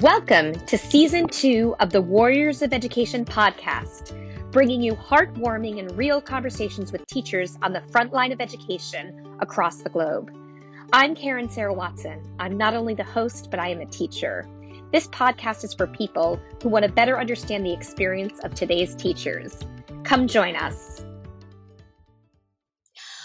Welcome to season two of the Warriors of Education podcast, bringing you heartwarming and real conversations with teachers on the front line of education across the globe. I'm Karen Sarah Watson. I'm not only the host, but I am a teacher. This podcast is for people who want to better understand the experience of today's teachers. Come join us.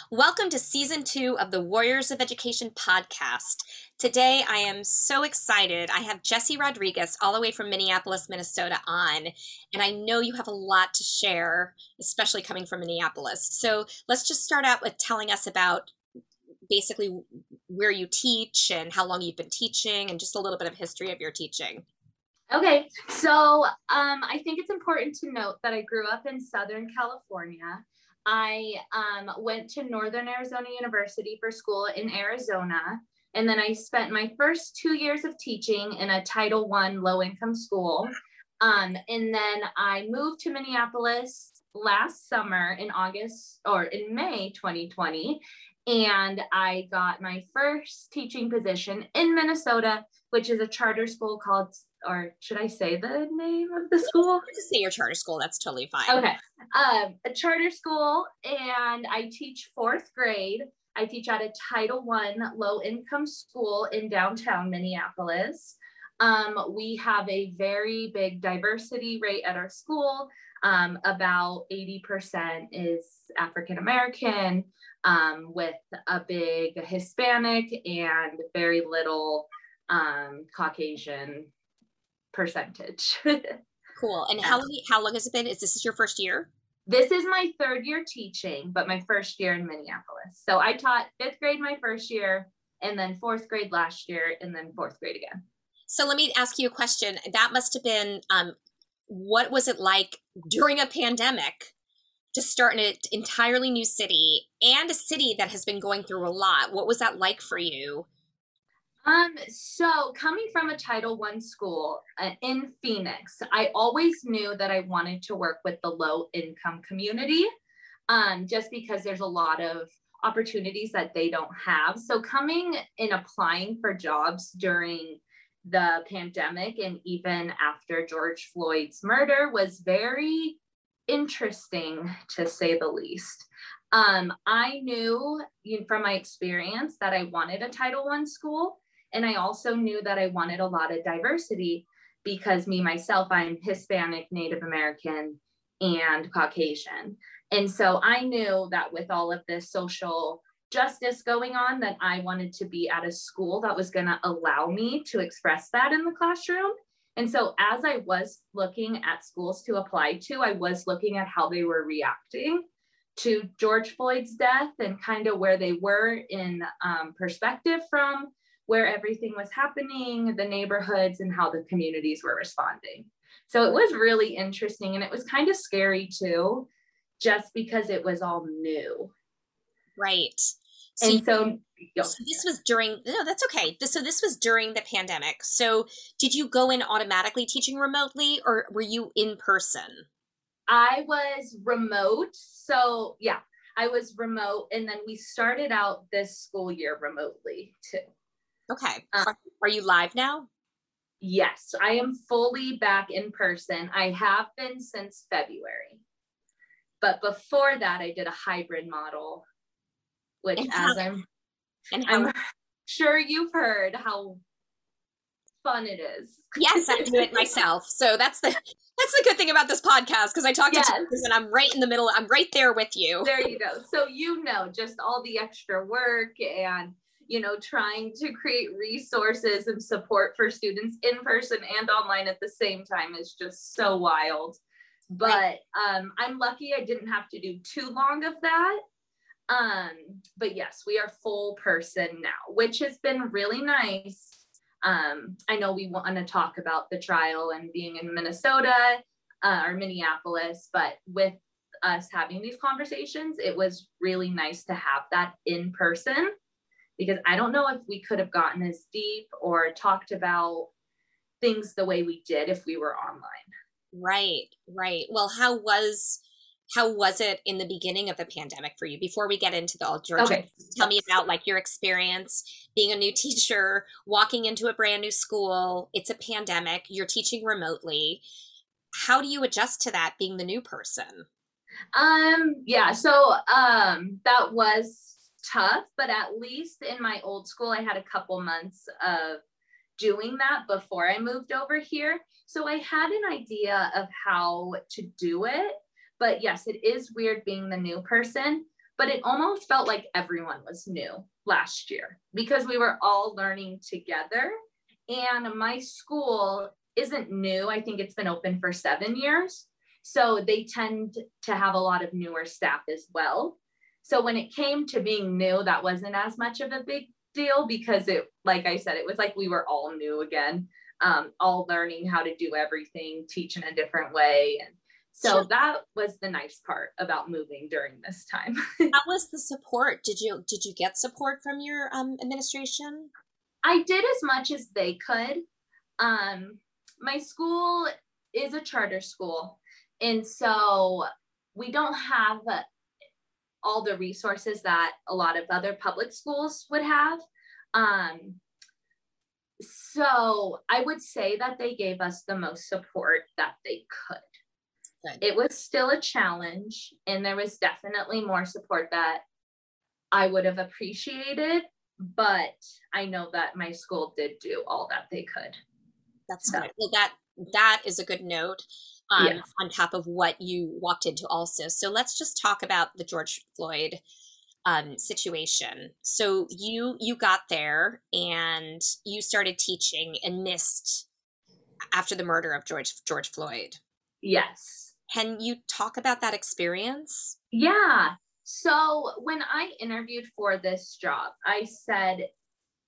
Welcome to season two of the Warriors of Education podcast. Today, I am so excited. I have Jesse Rodriguez, all the way from Minneapolis, Minnesota, on. And I know you have a lot to share, especially coming from Minneapolis. So let's just start out with telling us about basically where you teach and how long you've been teaching and just a little bit of history of your teaching. Okay, so um, I think it's important to note that I grew up in Southern California. I um, went to Northern Arizona University for school in Arizona. And then I spent my first two years of teaching in a Title One low income school. Um, and then I moved to Minneapolis last summer in August or in May 2020. And I got my first teaching position in Minnesota, which is a charter school called or should I say the name of the school? Just say your charter school. That's totally fine. Okay. Um, a charter school, and I teach fourth grade. I teach at a Title One low income school in downtown Minneapolis. Um, we have a very big diversity rate at our school. Um, about 80% is African American, um, with a big Hispanic and very little um, Caucasian percentage. cool. And how how long has it been? Is this your first year? This is my third year teaching, but my first year in Minneapolis. So I taught fifth grade my first year, and then fourth grade last year, and then fourth grade again. So let me ask you a question. That must have been um, what was it like during a pandemic to start in an entirely new city and a city that has been going through a lot? What was that like for you? Um, so coming from a Title One school uh, in Phoenix, I always knew that I wanted to work with the low income community, um, just because there's a lot of opportunities that they don't have. So coming and applying for jobs during the pandemic and even after George Floyd's murder was very interesting to say the least. Um, I knew from my experience that I wanted a Title One school and I also knew that I wanted a lot of diversity because me, myself, I'm Hispanic, Native American, and Caucasian. And so I knew that with all of this social justice going on, that I wanted to be at a school that was going to allow me to express that in the classroom. And so as I was looking at schools to apply to, I was looking at how they were reacting to George Floyd's death and kind of where they were in um, perspective from where everything was happening, the neighborhoods, and how the communities were responding. So it was really interesting and it was kind of scary too, just because it was all new. Right. So and so, so this was during no that's okay so this was during the pandemic so did you go in automatically teaching remotely or were you in person i was remote so yeah i was remote and then we started out this school year remotely too Okay. Um, are you live now? Yes, I am fully back in person. I have been since February. But before that, I did a hybrid model, which and as how, I'm and how, I'm sure you've heard how fun it is. Yes, I do it myself. So that's the that's the good thing about this podcast because I talk to yes. teachers and I'm right in the middle. I'm right there with you. There you go. So you know just all the extra work and you know, trying to create resources and support for students in person and online at the same time is just so wild. But um, I'm lucky I didn't have to do too long of that. Um, but yes, we are full person now, which has been really nice. Um, I know we want to talk about the trial and being in Minnesota uh, or Minneapolis, but with us having these conversations, it was really nice to have that in person because I don't know if we could have gotten as deep or talked about things the way we did if we were online. Right, right. Well, how was how was it in the beginning of the pandemic for you before we get into the all Georgia? Okay. Tell me about like your experience being a new teacher, walking into a brand new school. It's a pandemic. You're teaching remotely. How do you adjust to that being the new person? Um, yeah, so um that was tough, but at least in my old school, I had a couple months of doing that before I moved over here. So I had an idea of how to do it. But yes, it is weird being the new person, but it almost felt like everyone was new last year because we were all learning together. And my school isn't new. I think it's been open for seven years. So they tend to have a lot of newer staff as well. So when it came to being new, that wasn't as much of a big deal because it, like I said, it was like we were all new again, um, all learning how to do everything, teach in a different way. And so that was the nice part about moving during this time. how was the support? Did you did you get support from your um, administration? I did as much as they could. Um, my school is a charter school, and so we don't have all the resources that a lot of other public schools would have. Um, so I would say that they gave us the most support that they could. Good. It was still a challenge, and there was definitely more support that I would have appreciated, but I know that my school did do all that they could. That's so. good. Well, that that is a good note um, yes. on top of what you walked into also. So let's just talk about the George Floyd um, situation. So you you got there and you started teaching and missed after the murder of George George Floyd. Yes. Can you talk about that experience? Yeah. So when I interviewed for this job, I said,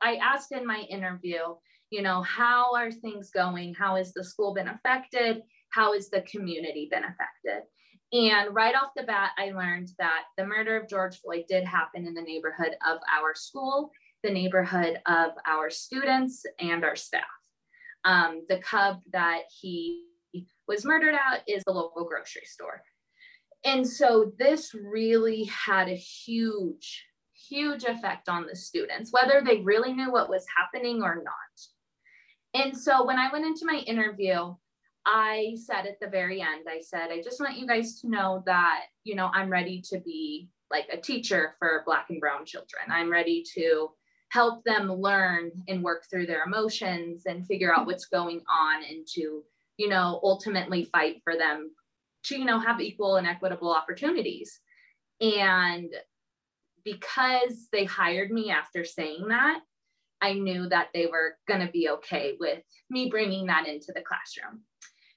I asked in my interview, you know, how are things going? How has the school been affected? how has the community been affected? And right off the bat, I learned that the murder of George Floyd did happen in the neighborhood of our school, the neighborhood of our students, and our staff. Um, the Cup that he was murdered at is the local grocery store. And so this really had a huge, huge effect on the students, whether they really knew what was happening or not. And so when I went into my interview, I said at the very end, I said, I just want you guys to know that, you know, I'm ready to be like a teacher for Black and Brown children. I'm ready to help them learn and work through their emotions and figure out what's going on and to, you know, ultimately fight for them to, you know, have equal and equitable opportunities. And because they hired me after saying that, I knew that they were going to be okay with me bringing that into the classroom.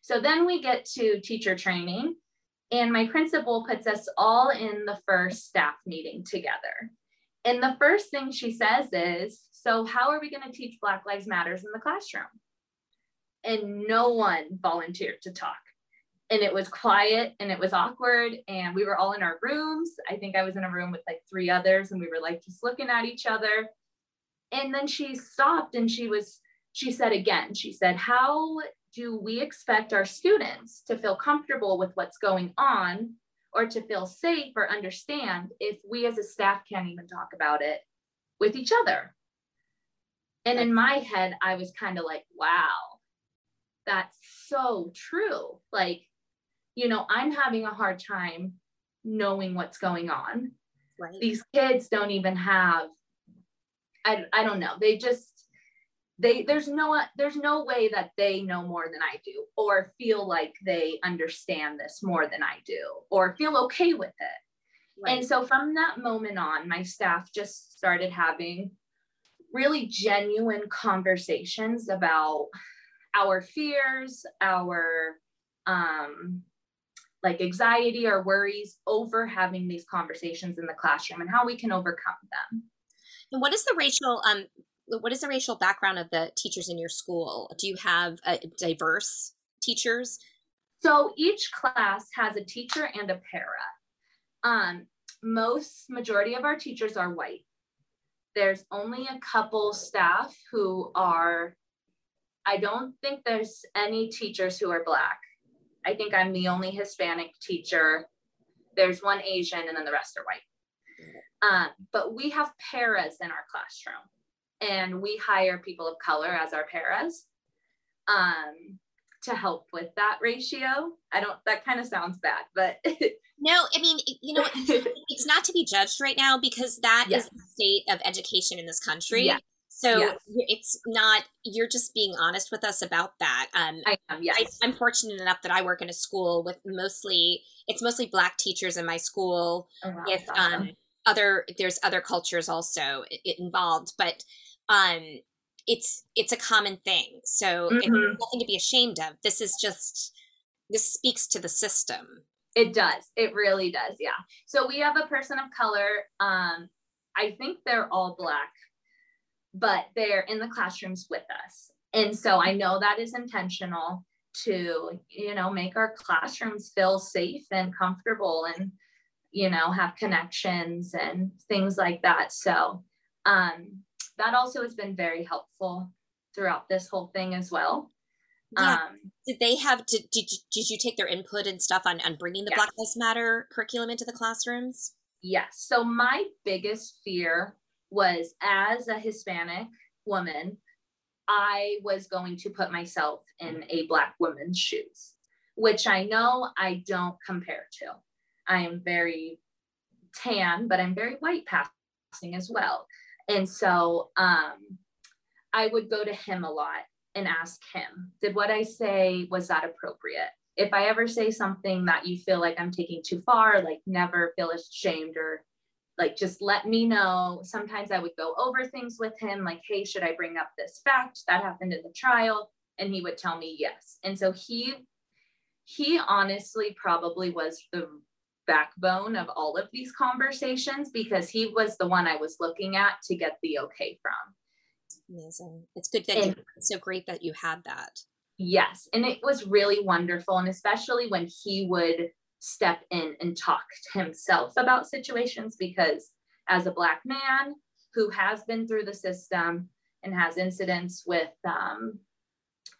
So then we get to teacher training, and my principal puts us all in the first staff meeting together. And the first thing she says is, So, how are we going to teach Black Lives Matters in the classroom? And no one volunteered to talk. And it was quiet and it was awkward. And we were all in our rooms. I think I was in a room with like three others, and we were like just looking at each other. And then she stopped and she was, she said again, she said, How do we expect our students to feel comfortable with what's going on or to feel safe or understand if we as a staff can't even talk about it with each other? And in my head, I was kind of like, wow, that's so true. Like, you know, I'm having a hard time knowing what's going on. Right. These kids don't even have, I, I don't know, they just, they there's no there's no way that they know more than I do or feel like they understand this more than I do or feel okay with it. Right. And so from that moment on, my staff just started having really genuine conversations about our fears, our um, like anxiety or worries over having these conversations in the classroom and how we can overcome them. What is the racial um what is the racial background of the teachers in your school? Do you have a diverse teachers? So each class has a teacher and a para. Um, most majority of our teachers are white. There's only a couple staff who are, I don't think there's any teachers who are black. I think I'm the only Hispanic teacher there's one Asian, and then the rest are white. Um, but we have paras in our classroom, and we hire people of color as our paras um, to help with that ratio. I don't. That kind of sounds bad, but no. I mean, you know, it's, it's, not to be judged right now because that yes. is the state of education in this country. Yeah. So yes. it's not, you're just being honest with us about that. Um, I am, yes. I, am fortunate enough that I work in a school with mostly, it's mostly black teachers in my school oh, wow, with awesome. um, other, there's other cultures also involved, but um, it's, it's a common thing. So mm-hmm. it's nothing to be ashamed of. This is just, this speaks to the system. It does. It really does. Yeah. So we have a person of color. Um, I think they're all black but they're in the classrooms with us. And so I know that is intentional to, you know, make our classrooms feel safe and comfortable and, you know, have connections and things like that. So um, that also has been very helpful throughout this whole thing as well. Yeah. Um, did they have did, did, did you take their input and stuff on, on bringing the yes. Black Lives Matter curriculum into the classrooms? Yes. So my biggest fear was as a Hispanic woman, I was going to put myself in a Black woman's shoes, which I know I don't compare to. I am very tan, but I'm very white passing as well. And so um, I would go to him a lot and ask him, did what I say, was that appropriate? If I ever say something that you feel like I'm taking too far, like never feel ashamed or like just let me know sometimes i would go over things with him like hey should i bring up this fact that happened in the trial and he would tell me yes and so he he honestly probably was the backbone of all of these conversations because he was the one i was looking at to get the okay from. Amazing. It's good that and, you it's so great that you had that. Yes and it was really wonderful and especially when he would step in and talk to himself about situations because as a black man who has been through the system and has incidents with um,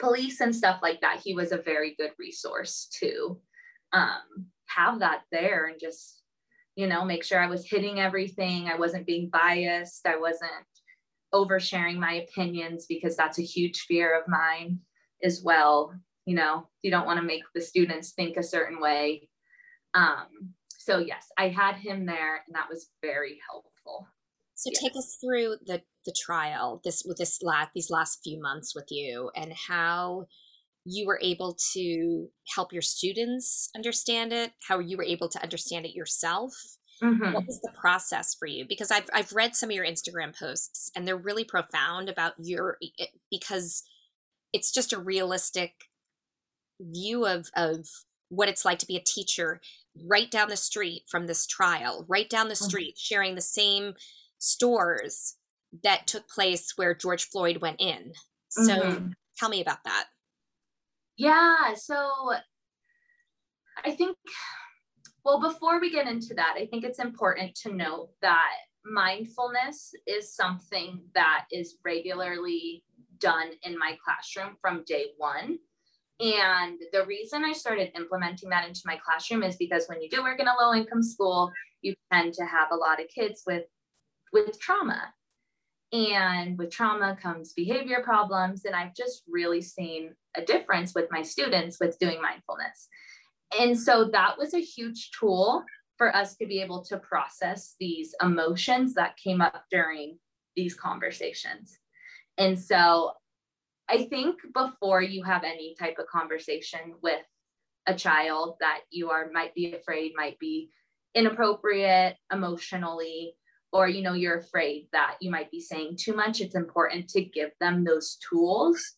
police and stuff like that he was a very good resource to um, have that there and just you know make sure i was hitting everything i wasn't being biased i wasn't oversharing my opinions because that's a huge fear of mine as well you know you don't want to make the students think a certain way um, so yes, I had him there, and that was very helpful. So yes. take us through the the trial this with this last these last few months with you, and how you were able to help your students understand it, how you were able to understand it yourself. Mm-hmm. What was the process for you? Because I've I've read some of your Instagram posts, and they're really profound about your because it's just a realistic view of of what it's like to be a teacher right down the street from this trial, right down the mm-hmm. street, mm-hmm. sharing the same stores that took place where George Floyd went in. So mm-hmm. tell me about that. Yeah. So I think, well, before we get into that, I think it's important to note that mindfulness is something that is regularly done in my classroom from day one. And the reason I started implementing that into my classroom is because when you do work in a low income school, you tend to have a lot of kids with with trauma. And with trauma comes behavior problems. And I've just really seen a difference with my students with doing mindfulness. And so that was a huge tool for us to be able to process these emotions that came up during these conversations. And so I think before you have any type of conversation with a child that you are might be afraid might be inappropriate emotionally or you know you're afraid that you might be saying too much it's important to give them those tools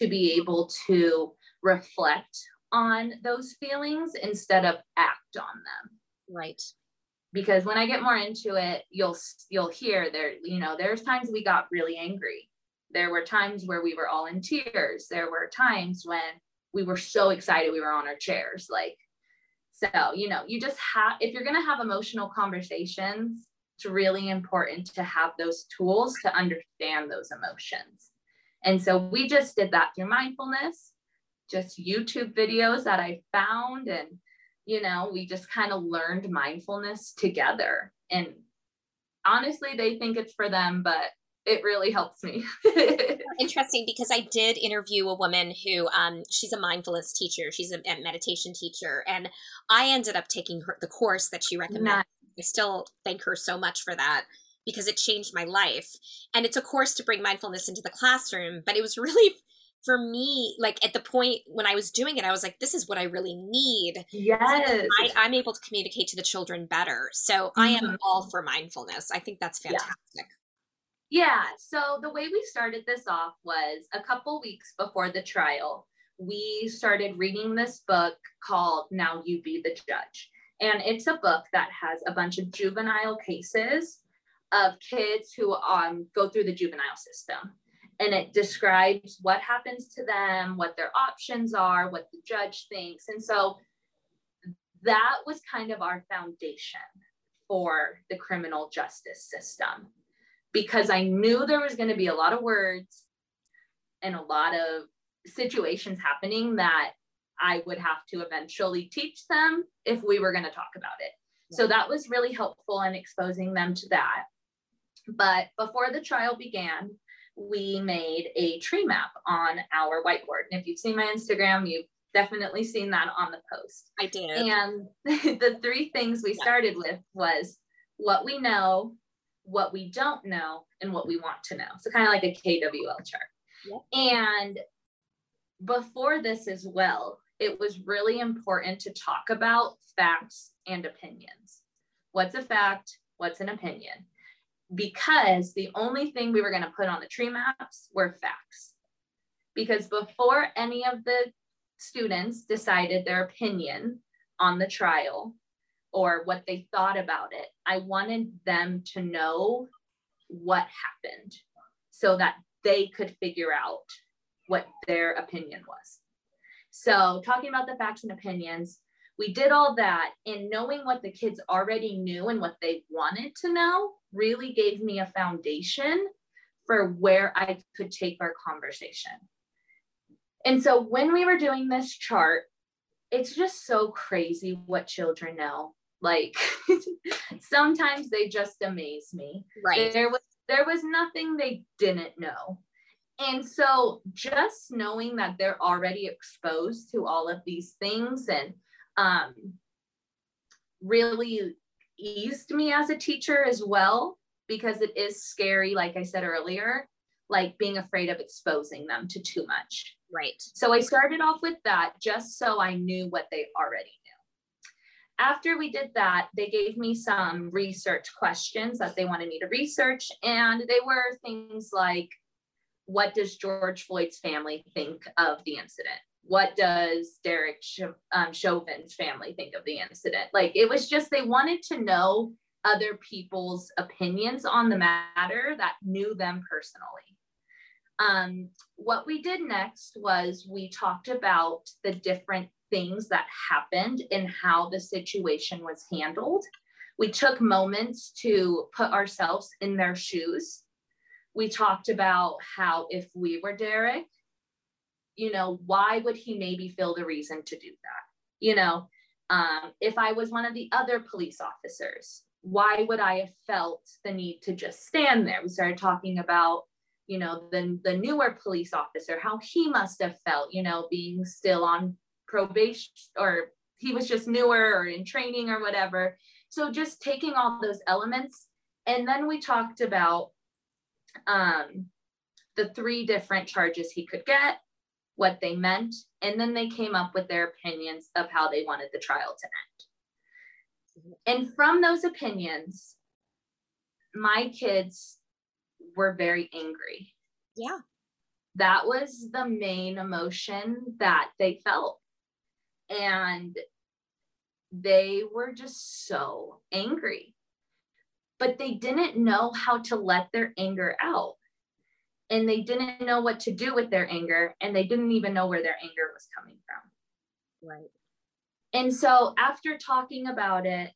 to be able to reflect on those feelings instead of act on them right because when i get more into it you'll you'll hear there you know there's times we got really angry there were times where we were all in tears. There were times when we were so excited we were on our chairs. Like, so, you know, you just have, if you're going to have emotional conversations, it's really important to have those tools to understand those emotions. And so we just did that through mindfulness, just YouTube videos that I found and, you know, we just kind of learned mindfulness together. And honestly, they think it's for them, but it really helps me. Interesting because I did interview a woman who um, she's a mindfulness teacher. She's a, a, meditation teacher, and I ended up taking her the course that she recommended. Nice. I still thank her so much for that because it changed my life. And it's a course to bring mindfulness into the classroom, but it was really for me, like at the point when I was doing it, I was like, this is what I really need. Yes. I, am able to communicate to the children better. So. I am mm-hmm. all for mindfulness. I think that's fantastic. Yeah. Yeah. So the way we started this off was a couple weeks before the trial, we started reading this book called Now You Be the Judge. And it's a book that has a bunch of juvenile cases of kids who um, go through the juvenile system. And it describes what happens to them, what their options are, what the judge thinks. And so that was kind of our foundation for the criminal justice system because I knew there was going to be a lot of words and a lot of situations happening that I would have to eventually teach them if we were going to talk about it. So that was really helpful in exposing them to that. But before the trial began, we made a tree map on our whiteboard. And if you've seen my Instagram, you've definitely seen that on the post. I did. And the three things we started with was what we know, what we don't know, and what we want to know. So kind of like a KWL chart. Yep. And before this as well, it was really important to talk about facts and opinions. What's a fact? What's an opinion? Because the only thing we were going to put on the tree maps were facts. Because before any of the students decided their opinion on the trial or what they thought about it, I wanted them to know what happened so that they could figure out what their opinion was. So, talking about the facts and opinions, we did all that, and knowing what the kids already knew and what they wanted to know really gave me a foundation for where I could take our conversation. And so, when we were doing this chart, it's just so crazy what children know. Like sometimes they just amaze me. Right. There was there was nothing they didn't know. And so just knowing that they're already exposed to all of these things and um, really eased me as a teacher as well, because it is scary, like I said earlier, like being afraid of exposing them to too much. Right. So I started off with that just so I knew what they already knew. After we did that, they gave me some research questions that they wanted me to research. And they were things like what does George Floyd's family think of the incident? What does Derek um, Chauvin's family think of the incident? Like it was just they wanted to know other people's opinions on the matter that knew them personally. Um, what we did next was we talked about the different things that happened and how the situation was handled. We took moments to put ourselves in their shoes we talked about how if we were Derek, you know, why would he maybe feel the reason to do that? You know, um, if I was one of the other police officers, why would I have felt the need to just stand there? We started talking about, you know, the, the newer police officer, how he must have felt, you know, being still on probation or he was just newer or in training or whatever. So just taking all those elements. And then we talked about um, the three different charges he could get, what they meant, and then they came up with their opinions of how they wanted the trial to end. And from those opinions, my kids were very angry. Yeah. That was the main emotion that they felt. And they were just so angry but they didn't know how to let their anger out. And they didn't know what to do with their anger, and they didn't even know where their anger was coming from. Right. And so, after talking about it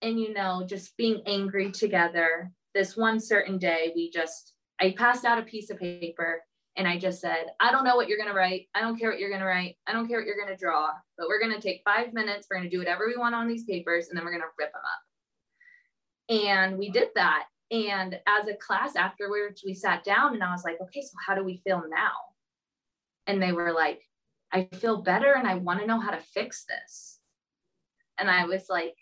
and, you know, just being angry together, this one certain day, we just, I passed out a piece of paper And I just said, I don't know what you're going to write. I don't care what you're going to write. I don't care what you're going to draw, but we're going to take five minutes. We're going to do whatever we want on these papers, and then we're going to rip them up. And we did that. And as a class afterwards, we sat down and I was like, okay, so how do we feel now? And they were like, I feel better and I want to know how to fix this. And I was like,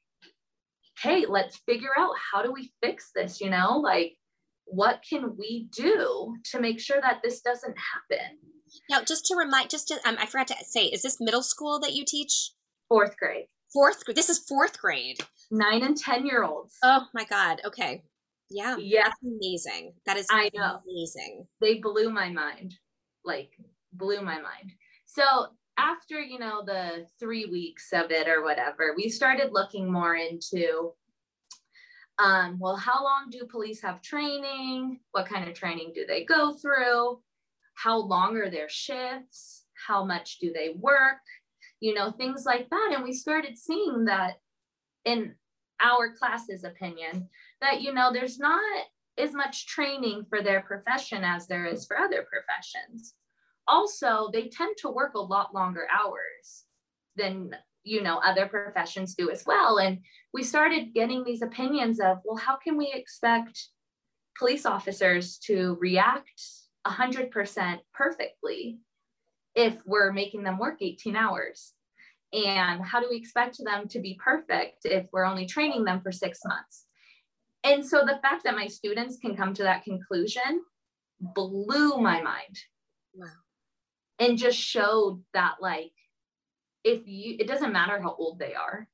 okay, let's figure out how do we fix this, you know? Like, what can we do to make sure that this doesn't happen? Now, just to remind, just to, um, I forgot to say, is this middle school that you teach? Fourth grade. Fourth grade. This is fourth grade. Nine and 10 year olds. Oh my God. Okay. Yeah. Yeah. That's amazing. That is I know. amazing. They blew my mind. Like, blew my mind. So, after, you know, the three weeks of it or whatever, we started looking more into um, well, how long do police have training? What kind of training do they go through? How long are their shifts? How much do they work? You know, things like that. And we started seeing that in our class's opinion, that, you know, there's not as much training for their profession as there is for other professions. Also, they tend to work a lot longer hours than you know other professions do as well. And we started getting these opinions of well how can we expect police officers to react 100% perfectly if we're making them work 18 hours? And how do we expect them to be perfect if we're only training them for six months and so the fact that my students can come to that conclusion blew my mind. Wow. And just showed that like if you it doesn't matter how old they are.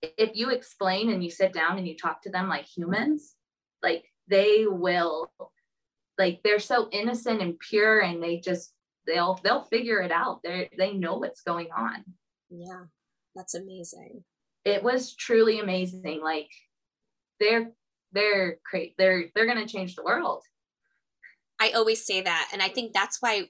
If you explain and you sit down and you talk to them like humans like they will like they're so innocent and pure and they just they'll they'll figure it out. They they know what's going on. Yeah that's amazing. It was truly amazing. Like they're they're great they're they're going to change the world i always say that and i think that's why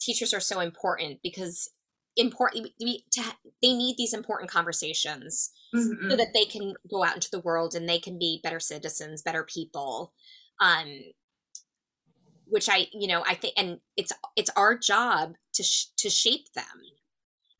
teachers are so important because important we, to, they need these important conversations mm-hmm. so that they can go out into the world and they can be better citizens better people um which i you know i think and it's it's our job to sh- to shape them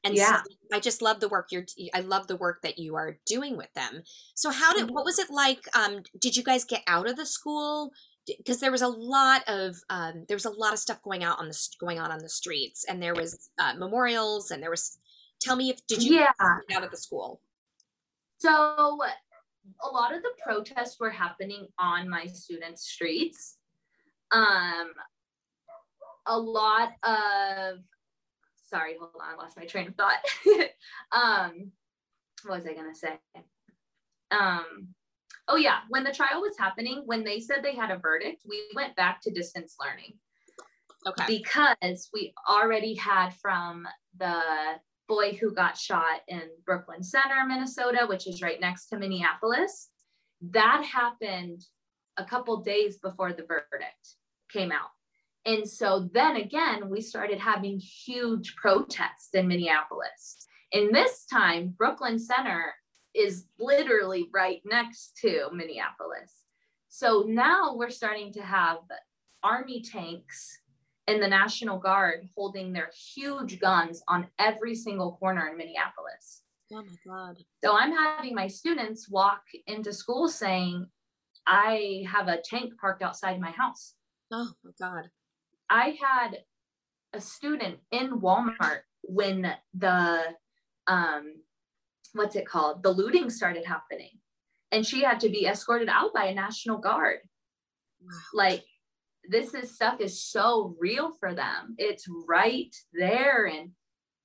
and yeah. so i just love the work you're i love the work that you are doing with them so how did mm-hmm. what was it like um did you guys get out of the school because there was a lot of um, there was a lot of stuff going out on the going on on the streets, and there was uh, memorials, and there was. Tell me if did you yeah out of the school? So a lot of the protests were happening on my students' streets. Um, a lot of sorry, hold on, I lost my train of thought. um, what was I gonna say? Um, Oh, yeah. When the trial was happening, when they said they had a verdict, we went back to distance learning. Okay. Because we already had from the boy who got shot in Brooklyn Center, Minnesota, which is right next to Minneapolis. That happened a couple days before the verdict came out. And so then again, we started having huge protests in Minneapolis. And this time, Brooklyn Center is literally right next to Minneapolis. So now we're starting to have army tanks and the National Guard holding their huge guns on every single corner in Minneapolis. Oh my God. So I'm having my students walk into school saying, I have a tank parked outside my house. Oh my God. I had a student in Walmart when the um, what's it called? The looting started happening. And she had to be escorted out by a National Guard. Wow. Like, this is stuff is so real for them. It's right there. And,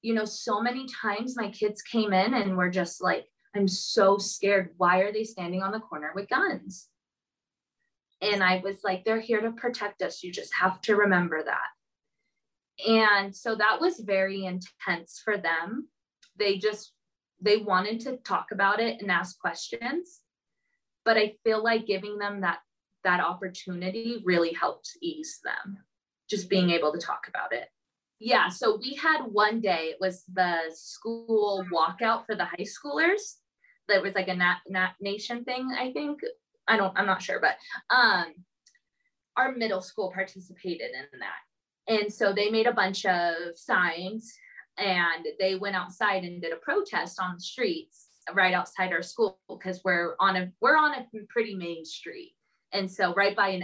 you know, so many times my kids came in and were just like, I'm so scared. Why are they standing on the corner with guns? And I was like, they're here to protect us. You just have to remember that. And so that was very intense for them. They just they wanted to talk about it and ask questions but i feel like giving them that that opportunity really helped ease them just being able to talk about it yeah so we had one day it was the school walkout for the high schoolers that was like a nat, nat nation thing i think i don't i'm not sure but um our middle school participated in that. And so they made a bunch of signs and they went outside and did a protest on the streets right outside our school because we're on a we're on a pretty main street. And so right by an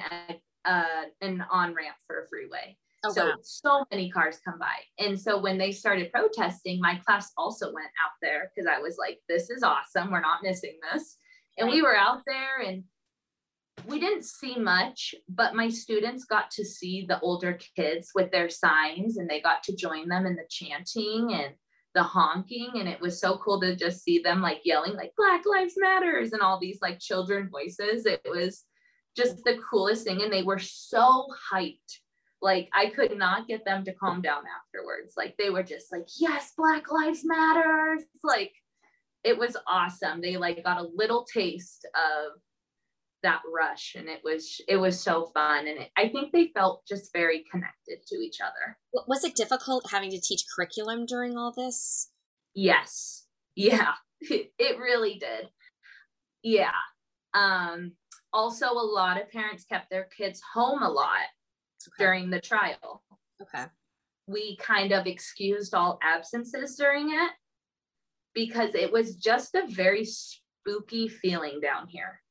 uh, an on ramp for a freeway. Oh, so wow. so many cars come by. And so when they started protesting my class also went out there because i was like this is awesome. We're not missing this and we were out there and we didn't see much, but my students got to see the older kids with their signs and they got to join them in the chanting and the honking. And it was so cool to just see them like yelling, like Black Lives Matters and all these like children voices. It was just the coolest thing. And they were so hyped. Like I could not get them to calm down afterwards. Like they were just like, yes, Black Lives Matters. Like it was awesome. They like got a little taste of that rush and it was it was so fun and it, i think they felt just very connected to each other. Was it difficult having to teach curriculum during all this? Yes. Yeah. It really did. Yeah. Um also a lot of parents kept their kids home a lot okay. during the trial. Okay. We kind of excused all absences during it because it was just a very spooky feeling down here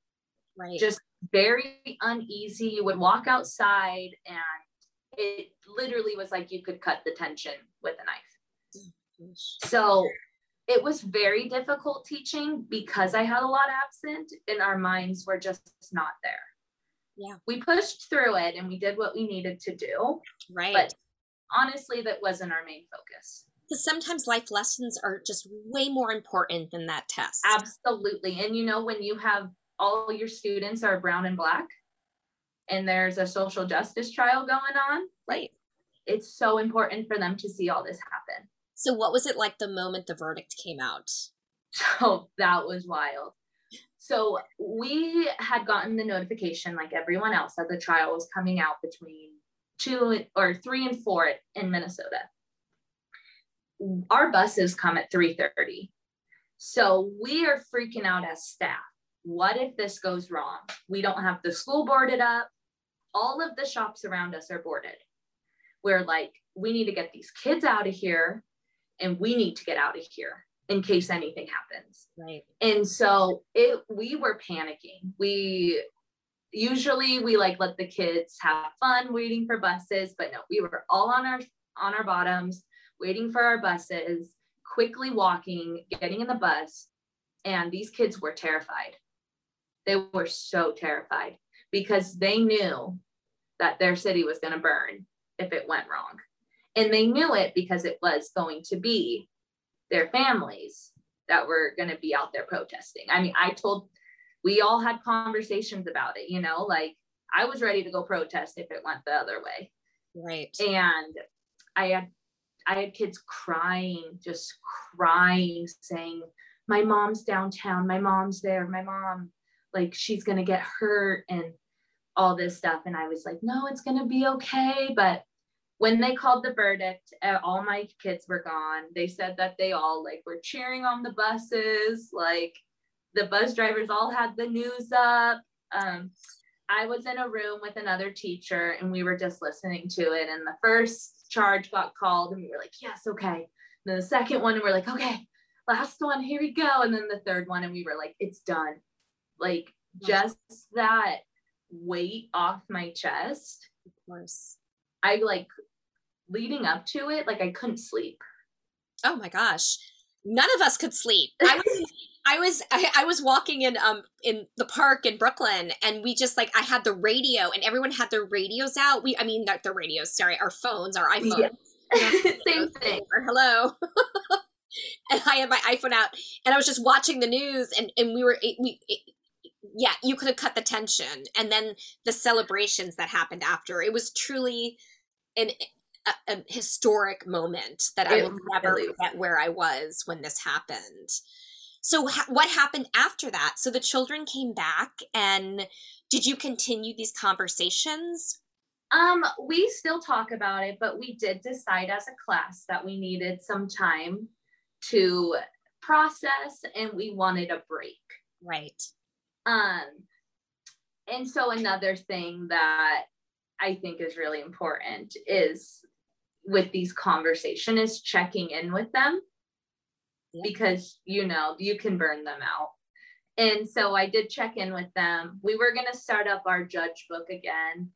right. just very uneasy. You would walk outside and it literally was like you could cut the tension with a knife. So it was very difficult teaching because I had a lot absent and our minds were just not there. Yeah. We pushed through it and we did what we needed to do. Right. But honestly, that wasn't our main focus. Because sometimes life lessons are just way more important than that test. Absolutely. And you know, when you have all your students are brown and black and there's a social justice trial going on right. it's so important for them to see all this happen. So what was it like the moment the verdict came out? So oh, that was wild. So we had gotten the notification like everyone else that the trial was coming out between two or three and four in minnesota our buses come at 3.30 so we are freaking out as staff what if this goes wrong? We don't have the school boarded up. All of the shops around us are boarded. We're like, we need to get these kids out of here and we need to get out of here in case anything happens. Right. And so it we were panicking. We usually we like let the kids have fun waiting for buses, but no, we were all on our on our bottoms waiting for our buses, quickly walking, getting in the bus, and these kids were terrified. They were so terrified because they knew that their city was going to burn if it went wrong. And they knew it because it was going to be their families that were going to be out there protesting. I mean, I told, we all had conversations about it, you know, like I was ready to go protest if it went the other way. Right. And I had, I had kids crying, just crying, saying, my mom's downtown, my mom's there, my mom, like she's to get hurt and all this stuff. And I was like, no, it's to be okay. But when they called the verdict, uh, all my kids were gone. They said that they all like were cheering on the buses. Like the bus drivers all had the news up. Um, I was in a room with another teacher and we were just listening to it. And the first charge got called and we were like, yes, okay. And then the second one, and we're like, okay, last one, here we go. And then the third one, and we were like, it's done like just that weight off my chest. Of course. I like leading up to it, like I couldn't sleep. Oh my gosh. None of us could sleep. I was I was I, I, was walking in um in the park in Brooklyn and we just like I had the radio and everyone had their radios out. We I mean not the radios, sorry, our phones, our iPhones. Yeah. Same thing. Hello. and I had my iPhone out and I was just watching the news and and we were we yeah, you could have cut the tension, and then the celebrations that happened after. It was truly an a, a historic moment that it I will never really forget where I was when this happened. So, ha- what happened after that? So the children came back, and did you continue these conversations? Um, we still talk about it, but we did decide as a class that we needed some time to process and we wanted a break. Right. Um, and so another thing that I think is really important is with these conversation is checking in with them because you know you can burn them out. And so I did check in with them. We were going to start up our judge book again.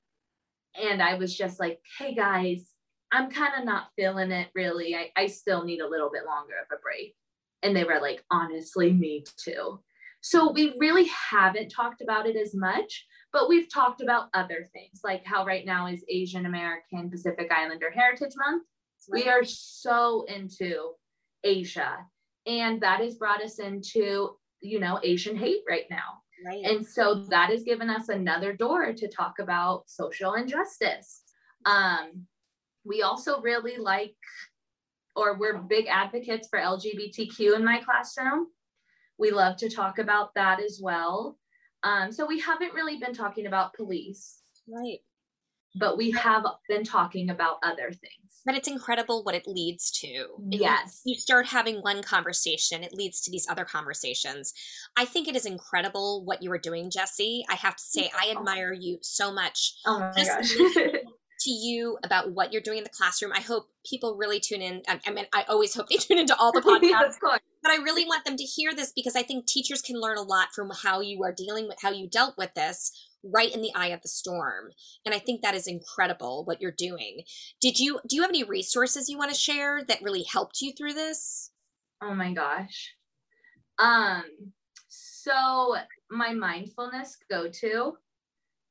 And I was just like, hey guys, I'm kind of not feeling it really. I, I still need a little bit longer of a break. And they were like, honestly, me too. So we really haven't talked about it as much, but we've talked about other things, like how right now is Asian American Pacific Islander Heritage Month. Right. We are so into Asia, and that has brought us into, you know, Asian hate right now. Right. And so that has given us another door to talk about social injustice. Um, we also really like, or we're big advocates for LGBTQ in my classroom. We love to talk about that as well. Um, so we haven't really been talking about police. Right. But we have been talking about other things. But it's incredible what it leads to. Yes. You, you start having one conversation, it leads to these other conversations. I think it is incredible what you are doing, Jesse. I have to say, I admire you so much. Oh my gosh. to you about what you're doing in the classroom. I hope people really tune in. I, mean, I always hope they tune into all the podcasts, but I really want them to hear this because I think teachers can learn a lot from how you are dealing with how you dealt with this right in the eye of the storm. And I think that is incredible what you're doing. Did you do you have any resources you want to share that really helped you through this? Oh my gosh. Um so my mindfulness go to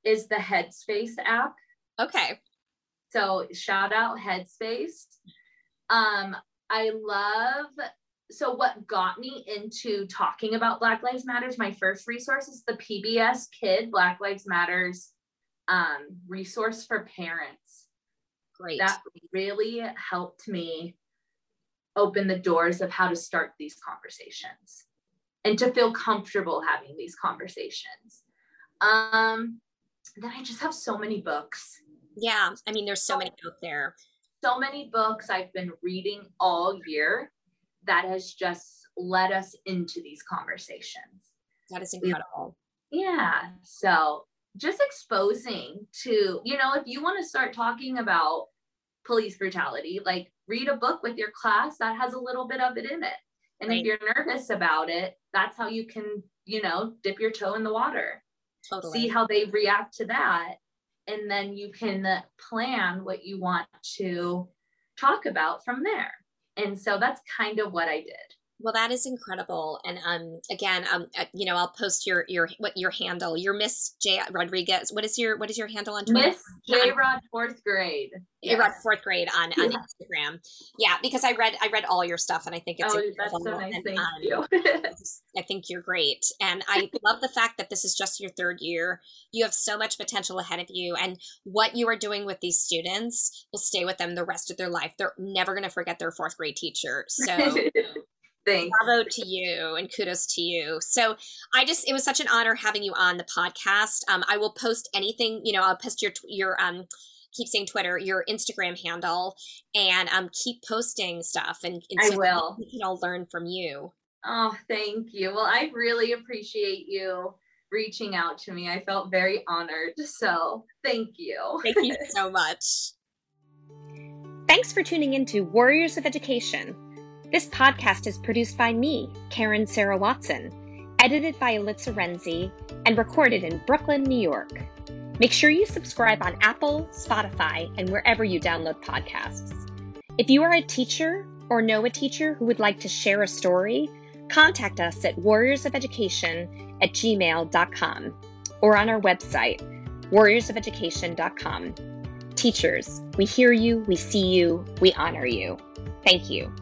is the Headspace app. Okay. So shout out Headspace. Um, I love so what got me into talking about Black Lives Matters, my first resource is the PBS Kid Black Lives Matters um, resource for parents. Great. That really helped me open the doors of how to start these conversations and to feel comfortable having these conversations. Um, then I just have so many books yeah, I mean, there's so many out there. So many books I've been reading all year that has just led us into these conversations. That is incredible. Yeah. So just exposing to, you know, if you want to start talking about police brutality, like read a book with your class that has a little bit of it in it. And right. if you're nervous about it, that's how you can, you know, dip your toe in the water. Totally. See how they react to that and then you can plan what you want to talk about from there. And so that's kind of what I did. Well, that is incredible. And um, again, um, uh, you know, I'll post your your what your handle. Your Miss J Rodriguez. What is your what is your handle on Twitter? Miss J Rod fourth grade. Yes. Rod fourth grade on, on Instagram. Yeah, because I read I read all your stuff and I think it's oh, that's so nice. And, Thank um, you. I think you're great, and I love the fact that this is just your third year. You have so much potential ahead of you, and what you are doing with these students will stay with them the rest of their life. They're never going to forget their fourth grade teacher. So. Thanks. Bravo to you and kudos to you. So I just it was such an honor having you on the podcast. Um, I will post anything, you know, I'll post your your um keep saying Twitter, your Instagram handle, and um keep posting stuff and, and so I will. We can all learn from you. Oh, thank you. Well, I really appreciate you reaching out to me. I felt very honored. So thank you. Thank you so much. Thanks for tuning in to Warriors of Education. This podcast is produced by me, Karen Sarah Watson, edited by Elitza Renzi, and recorded in Brooklyn, New York. Make sure you subscribe on Apple, Spotify, and wherever you download podcasts. If you are a teacher or know a teacher who would like to share a story, contact us at warriorsofeducation at gmail.com or on our website, warriorsofeducation.com. Teachers, we hear you, we see you, we honor you. Thank you.